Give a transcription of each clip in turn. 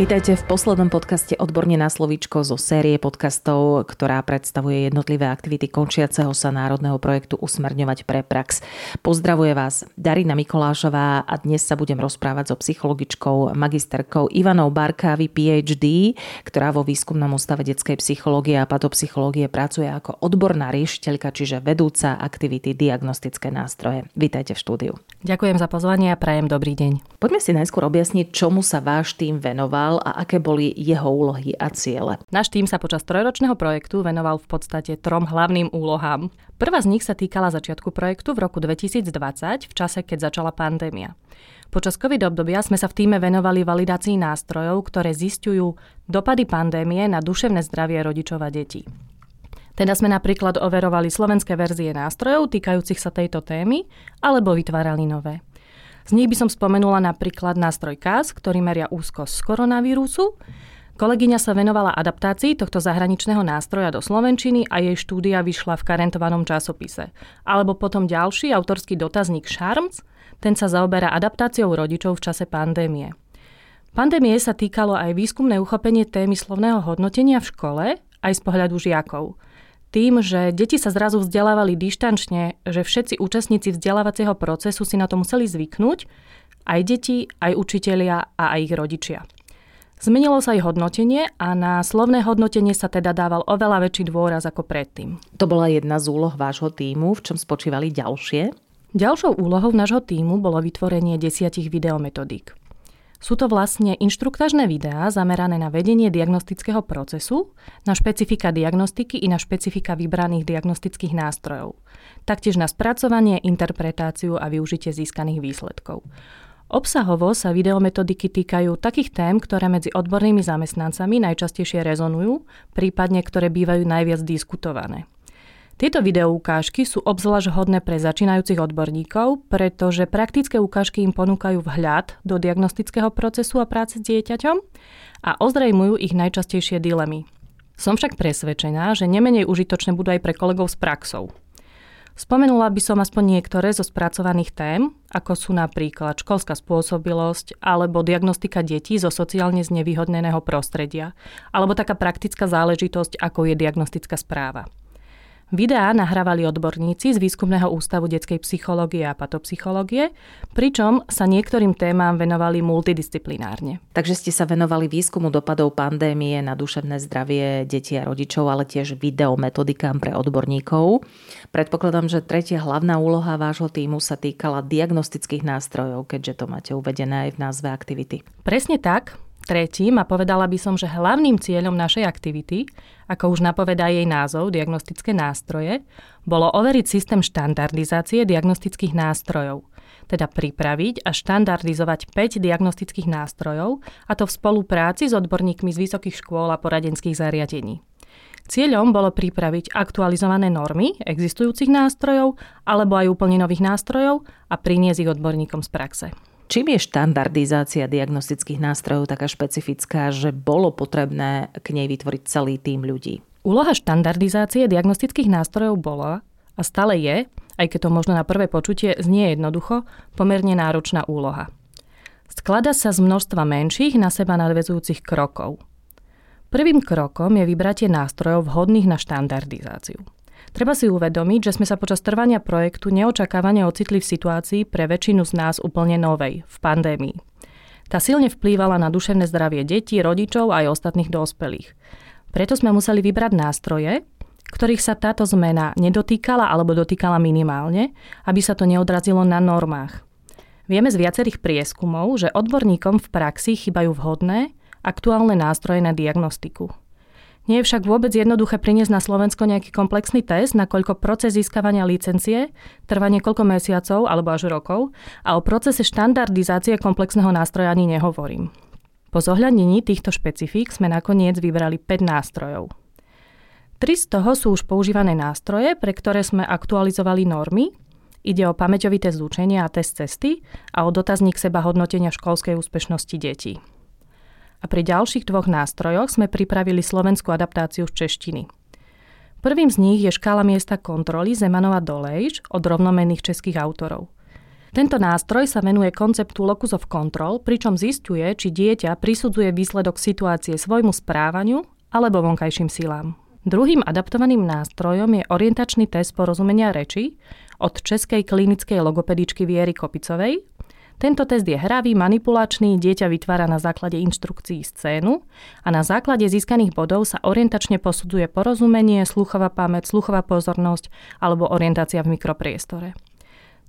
Vítajte v poslednom podcaste Odborne na slovíčko zo série podcastov, ktorá predstavuje jednotlivé aktivity končiaceho sa národného projektu Usmerňovať pre prax. Pozdravuje vás Darina Mikolášová a dnes sa budem rozprávať so psychologičkou, magisterkou Ivanou Barkávy, PhD, ktorá vo výskumnom ústave detskej psychológie a patopsychológie pracuje ako odborná riešiteľka, čiže vedúca aktivity diagnostické nástroje. Vítajte v štúdiu. Ďakujem za pozvanie a prajem dobrý deň. Poďme si najskôr objasniť, čomu sa váš tým venoval a aké boli jeho úlohy a ciele. Náš tým sa počas trojročného projektu venoval v podstate trom hlavným úlohám. Prvá z nich sa týkala začiatku projektu v roku 2020, v čase, keď začala pandémia. Počas COVID obdobia sme sa v týme venovali validácii nástrojov, ktoré zistujú dopady pandémie na duševné zdravie rodičov a detí. Teda sme napríklad overovali slovenské verzie nástrojov týkajúcich sa tejto témy, alebo vytvárali nové. Z nich by som spomenula napríklad nástroj KAS, ktorý meria úzkosť z koronavírusu. Kolegyňa sa venovala adaptácii tohto zahraničného nástroja do slovenčiny a jej štúdia vyšla v karentovanom časopise. Alebo potom ďalší autorský dotazník Charms, ten sa zaoberá adaptáciou rodičov v čase pandémie. Pandémie sa týkalo aj výskumné uchopenie témy slovného hodnotenia v škole, aj z pohľadu žiakov – tým, že deti sa zrazu vzdelávali dištančne, že všetci účastníci vzdelávacieho procesu si na to museli zvyknúť, aj deti, aj učitelia a aj ich rodičia. Zmenilo sa ich hodnotenie a na slovné hodnotenie sa teda dával oveľa väčší dôraz ako predtým. To bola jedna z úloh vášho týmu, v čom spočívali ďalšie? Ďalšou úlohou nášho týmu bolo vytvorenie desiatich videometodík. Sú to vlastne inštruktažné videá zamerané na vedenie diagnostického procesu, na špecifika diagnostiky i na špecifika vybraných diagnostických nástrojov. Taktiež na spracovanie, interpretáciu a využitie získaných výsledkov. Obsahovo sa videometodiky týkajú takých tém, ktoré medzi odbornými zamestnancami najčastejšie rezonujú, prípadne ktoré bývajú najviac diskutované. Tieto videoukážky sú obzvlášť hodné pre začínajúcich odborníkov, pretože praktické ukážky im ponúkajú vhľad do diagnostického procesu a práce s dieťaťom a ozrejmujú ich najčastejšie dilemy. Som však presvedčená, že nemenej užitočné budú aj pre kolegov s praxou. Spomenula by som aspoň niektoré zo spracovaných tém, ako sú napríklad školská spôsobilosť alebo diagnostika detí zo sociálne znevýhodneného prostredia, alebo taká praktická záležitosť, ako je diagnostická správa. Videá nahrávali odborníci z Výskumného ústavu detskej psychológie a patopsychológie, pričom sa niektorým témam venovali multidisciplinárne. Takže ste sa venovali výskumu dopadov pandémie na duševné zdravie detí a rodičov, ale tiež videometodikám pre odborníkov. Predpokladám, že tretia hlavná úloha vášho týmu sa týkala diagnostických nástrojov, keďže to máte uvedené aj v názve aktivity. Presne tak. Tretím a povedala by som, že hlavným cieľom našej aktivity, ako už napovedá jej názov, diagnostické nástroje, bolo overiť systém štandardizácie diagnostických nástrojov, teda pripraviť a štandardizovať 5 diagnostických nástrojov, a to v spolupráci s odborníkmi z vysokých škôl a poradenských zariadení. Cieľom bolo pripraviť aktualizované normy existujúcich nástrojov alebo aj úplne nových nástrojov a priniesť ich odborníkom z praxe. Čím je štandardizácia diagnostických nástrojov taká špecifická, že bolo potrebné k nej vytvoriť celý tým ľudí? Úloha štandardizácie diagnostických nástrojov bola a stále je, aj keď to možno na prvé počutie znie jednoducho, pomerne náročná úloha. Sklada sa z množstva menších na seba nadvezujúcich krokov. Prvým krokom je vybratie nástrojov vhodných na štandardizáciu. Treba si uvedomiť, že sme sa počas trvania projektu neočakávane ocitli v situácii pre väčšinu z nás úplne novej, v pandémii. Tá silne vplývala na duševné zdravie detí, rodičov aj ostatných dospelých. Preto sme museli vybrať nástroje, ktorých sa táto zmena nedotýkala alebo dotýkala minimálne, aby sa to neodrazilo na normách. Vieme z viacerých prieskumov, že odborníkom v praxi chýbajú vhodné, aktuálne nástroje na diagnostiku. Nie je však vôbec jednoduché priniesť na Slovensko nejaký komplexný test, nakoľko proces získavania licencie trvá niekoľko mesiacov alebo až rokov a o procese štandardizácie komplexného nástroja ani nehovorím. Po zohľadnení týchto špecifík sme nakoniec vybrali 5 nástrojov. Tri z toho sú už používané nástroje, pre ktoré sme aktualizovali normy. Ide o pamäťový test a test cesty a o dotazník seba hodnotenia školskej úspešnosti detí a pri ďalších dvoch nástrojoch sme pripravili slovenskú adaptáciu z češtiny. Prvým z nich je škála miesta kontroly Zemanova Dolejš od rovnomenných českých autorov. Tento nástroj sa venuje konceptu locus of control, pričom zistuje, či dieťa prisudzuje výsledok situácie svojmu správaniu alebo vonkajším silám. Druhým adaptovaným nástrojom je orientačný test porozumenia reči od českej klinickej logopedičky Viery Kopicovej. Tento test je hravý, manipulačný, dieťa vytvára na základe inštrukcií scénu a na základe získaných bodov sa orientačne posudzuje porozumenie, sluchová pamäť, sluchová pozornosť alebo orientácia v mikropriestore.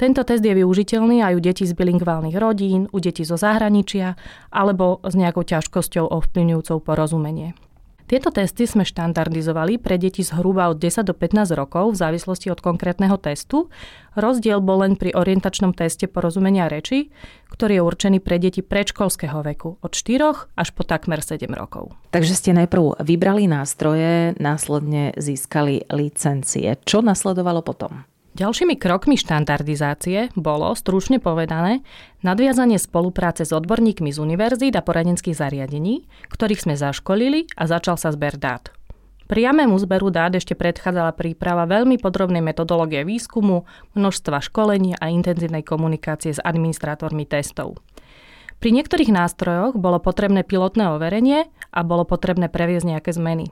Tento test je využiteľný aj u detí z bilingválnych rodín, u detí zo zahraničia alebo s nejakou ťažkosťou ovplyvňujúcou porozumenie. Tieto testy sme štandardizovali pre deti zhruba od 10 do 15 rokov v závislosti od konkrétneho testu. Rozdiel bol len pri orientačnom teste porozumenia reči, ktorý je určený pre deti predškolského veku od 4 až po takmer 7 rokov. Takže ste najprv vybrali nástroje, následne získali licencie. Čo nasledovalo potom? Ďalšími krokmi štandardizácie bolo, stručne povedané, nadviazanie spolupráce s odborníkmi z univerzít a poradenských zariadení, ktorých sme zaškolili a začal sa zber dát. Priamému zberu dát ešte predchádzala príprava veľmi podrobnej metodológie výskumu, množstva školení a intenzívnej komunikácie s administrátormi testov. Pri niektorých nástrojoch bolo potrebné pilotné overenie a bolo potrebné previesť nejaké zmeny.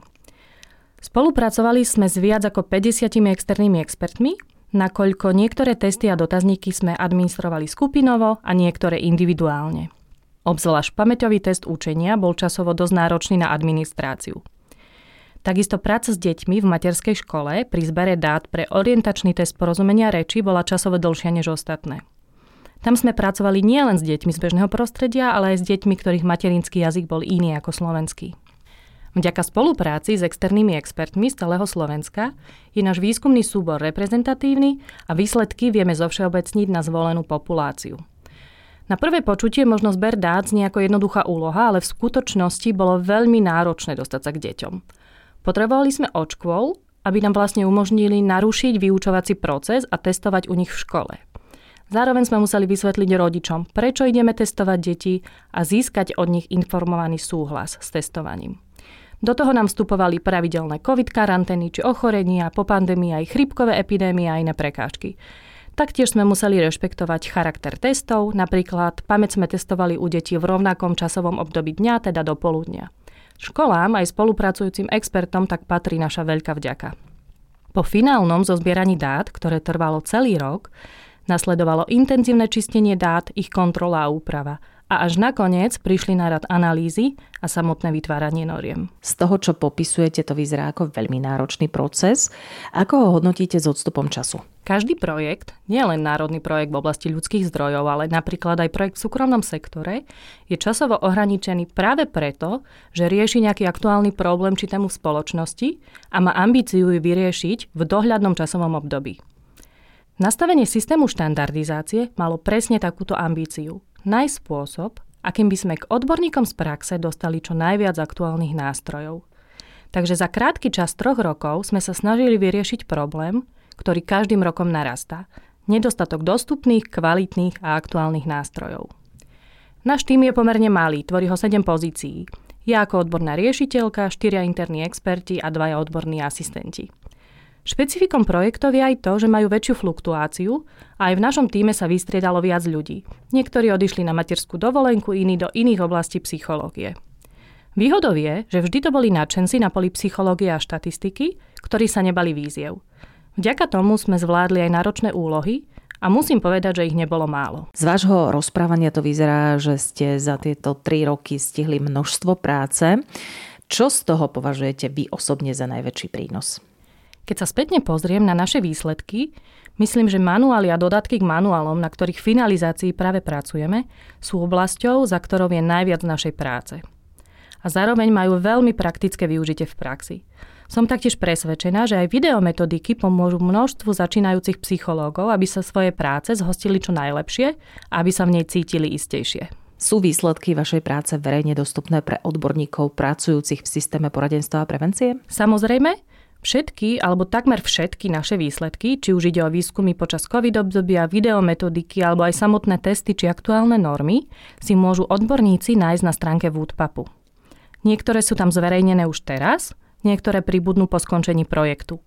Spolupracovali sme s viac ako 50 externými expertmi, nakoľko niektoré testy a dotazníky sme administrovali skupinovo a niektoré individuálne. Obzvlášť pamäťový test učenia bol časovo dosť náročný na administráciu. Takisto práca s deťmi v materskej škole pri zbere dát pre orientačný test porozumenia reči bola časovo dlhšia než ostatné. Tam sme pracovali nielen s deťmi z bežného prostredia, ale aj s deťmi, ktorých materinský jazyk bol iný ako slovenský. Vďaka spolupráci s externými expertmi z celého Slovenska je náš výskumný súbor reprezentatívny a výsledky vieme zovšeobecniť na zvolenú populáciu. Na prvé počutie možno zber dát znie ako jednoduchá úloha, ale v skutočnosti bolo veľmi náročné dostať sa k deťom. Potrebovali sme očkôl, aby nám vlastne umožnili narušiť vyučovací proces a testovať u nich v škole. Zároveň sme museli vysvetliť rodičom, prečo ideme testovať deti a získať od nich informovaný súhlas s testovaním. Do toho nám vstupovali pravidelné COVID karantény či ochorenia, po pandémii aj chrypkové epidémie a iné prekážky. Taktiež sme museli rešpektovať charakter testov, napríklad pamäť sme testovali u detí v rovnakom časovom období dňa, teda do poludnia. Školám aj spolupracujúcim expertom tak patrí naša veľká vďaka. Po finálnom zozbieraní dát, ktoré trvalo celý rok, nasledovalo intenzívne čistenie dát, ich kontrola a úprava – a až nakoniec prišli na rad analýzy a samotné vytváranie noriem. Z toho, čo popisujete, to vyzerá ako veľmi náročný proces. Ako ho hodnotíte s odstupom času? Každý projekt, nie len národný projekt v oblasti ľudských zdrojov, ale napríklad aj projekt v súkromnom sektore, je časovo ohraničený práve preto, že rieši nejaký aktuálny problém či tému spoločnosti a má ambíciu ju vyriešiť v dohľadnom časovom období. Nastavenie systému štandardizácie malo presne takúto ambíciu nájsť spôsob, akým by sme k odborníkom z praxe dostali čo najviac aktuálnych nástrojov. Takže za krátky čas troch rokov sme sa snažili vyriešiť problém, ktorý každým rokom narastá. Nedostatok dostupných, kvalitných a aktuálnych nástrojov. Náš tým je pomerne malý, tvorí ho 7 pozícií. Ja ako odborná riešiteľka, štyria interní experti a dvaja odborní asistenti. Špecifikom projektov je aj to, že majú väčšiu fluktuáciu a aj v našom týme sa vystriedalo viac ľudí. Niektorí odišli na materskú dovolenku, iní do iných oblastí psychológie. Výhodou je, že vždy to boli nadšenci na poli psychológie a štatistiky, ktorí sa nebali víziev. Vďaka tomu sme zvládli aj náročné úlohy a musím povedať, že ich nebolo málo. Z vášho rozprávania to vyzerá, že ste za tieto tri roky stihli množstvo práce. Čo z toho považujete vy osobne za najväčší prínos? Keď sa spätne pozriem na naše výsledky, myslím, že manuály a dodatky k manuálom, na ktorých finalizácii práve pracujeme, sú oblasťou, za ktorou je najviac našej práce. A zároveň majú veľmi praktické využitie v praxi. Som taktiež presvedčená, že aj videometodiky pomôžu množstvu začínajúcich psychológov, aby sa svoje práce zhostili čo najlepšie a aby sa v nej cítili istejšie. Sú výsledky vašej práce verejne dostupné pre odborníkov pracujúcich v systéme poradenstva a prevencie? Samozrejme, Všetky, alebo takmer všetky naše výsledky, či už ide o výskumy počas COVID obdobia, videometodiky alebo aj samotné testy či aktuálne normy, si môžu odborníci nájsť na stránke Woodpapu. Niektoré sú tam zverejnené už teraz, niektoré pribudnú po skončení projektu.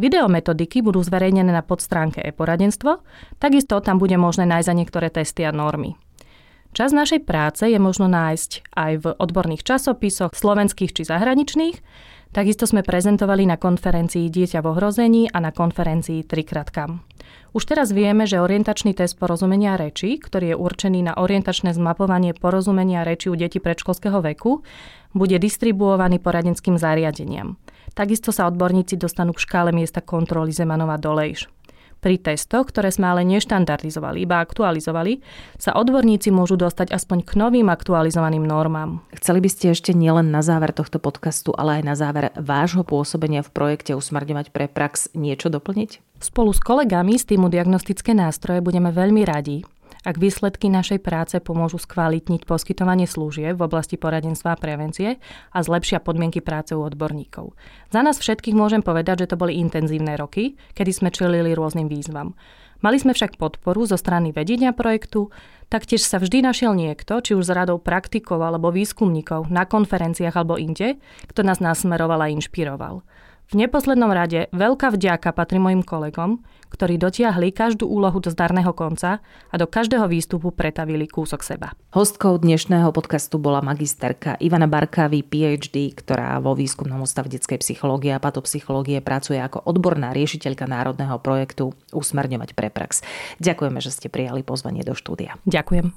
Videometodiky budú zverejnené na podstránke e-poradenstvo, takisto tam bude možné nájsť aj niektoré testy a normy. Čas našej práce je možno nájsť aj v odborných časopisoch, slovenských či zahraničných. Takisto sme prezentovali na konferencii Dieťa v ohrození a na konferencii Trikratkam. Už teraz vieme, že orientačný test porozumenia reči, ktorý je určený na orientačné zmapovanie porozumenia reči u detí predškolského veku, bude distribuovaný poradenským zariadeniam. Takisto sa odborníci dostanú k škále miesta kontroly Zemanova Dolejš. Pri testoch, ktoré sme ale neštandardizovali, iba aktualizovali, sa odborníci môžu dostať aspoň k novým aktualizovaným normám. Chceli by ste ešte nielen na záver tohto podcastu, ale aj na záver vášho pôsobenia v projekte Usmrňovať pre prax niečo doplniť? Spolu s kolegami z týmu diagnostické nástroje budeme veľmi radi, ak výsledky našej práce pomôžu skvalitniť poskytovanie služieb v oblasti poradenstva a prevencie a zlepšia podmienky práce u odborníkov. Za nás všetkých môžem povedať, že to boli intenzívne roky, kedy sme čelili rôznym výzvam. Mali sme však podporu zo strany vedenia projektu, taktiež sa vždy našiel niekto, či už z radou praktikov alebo výskumníkov na konferenciách alebo inde, kto nás nasmeroval a inšpiroval. V neposlednom rade veľká vďaka patrí mojim kolegom, ktorí dotiahli každú úlohu do zdarného konca a do každého výstupu pretavili kúsok seba. Hostkou dnešného podcastu bola magisterka Ivana Barkavy, PhD, ktorá vo výskumnom ústave detskej psychológie a patopsychológie pracuje ako odborná riešiteľka národného projektu Usmerňovať pre prax. Ďakujeme, že ste prijali pozvanie do štúdia. Ďakujem.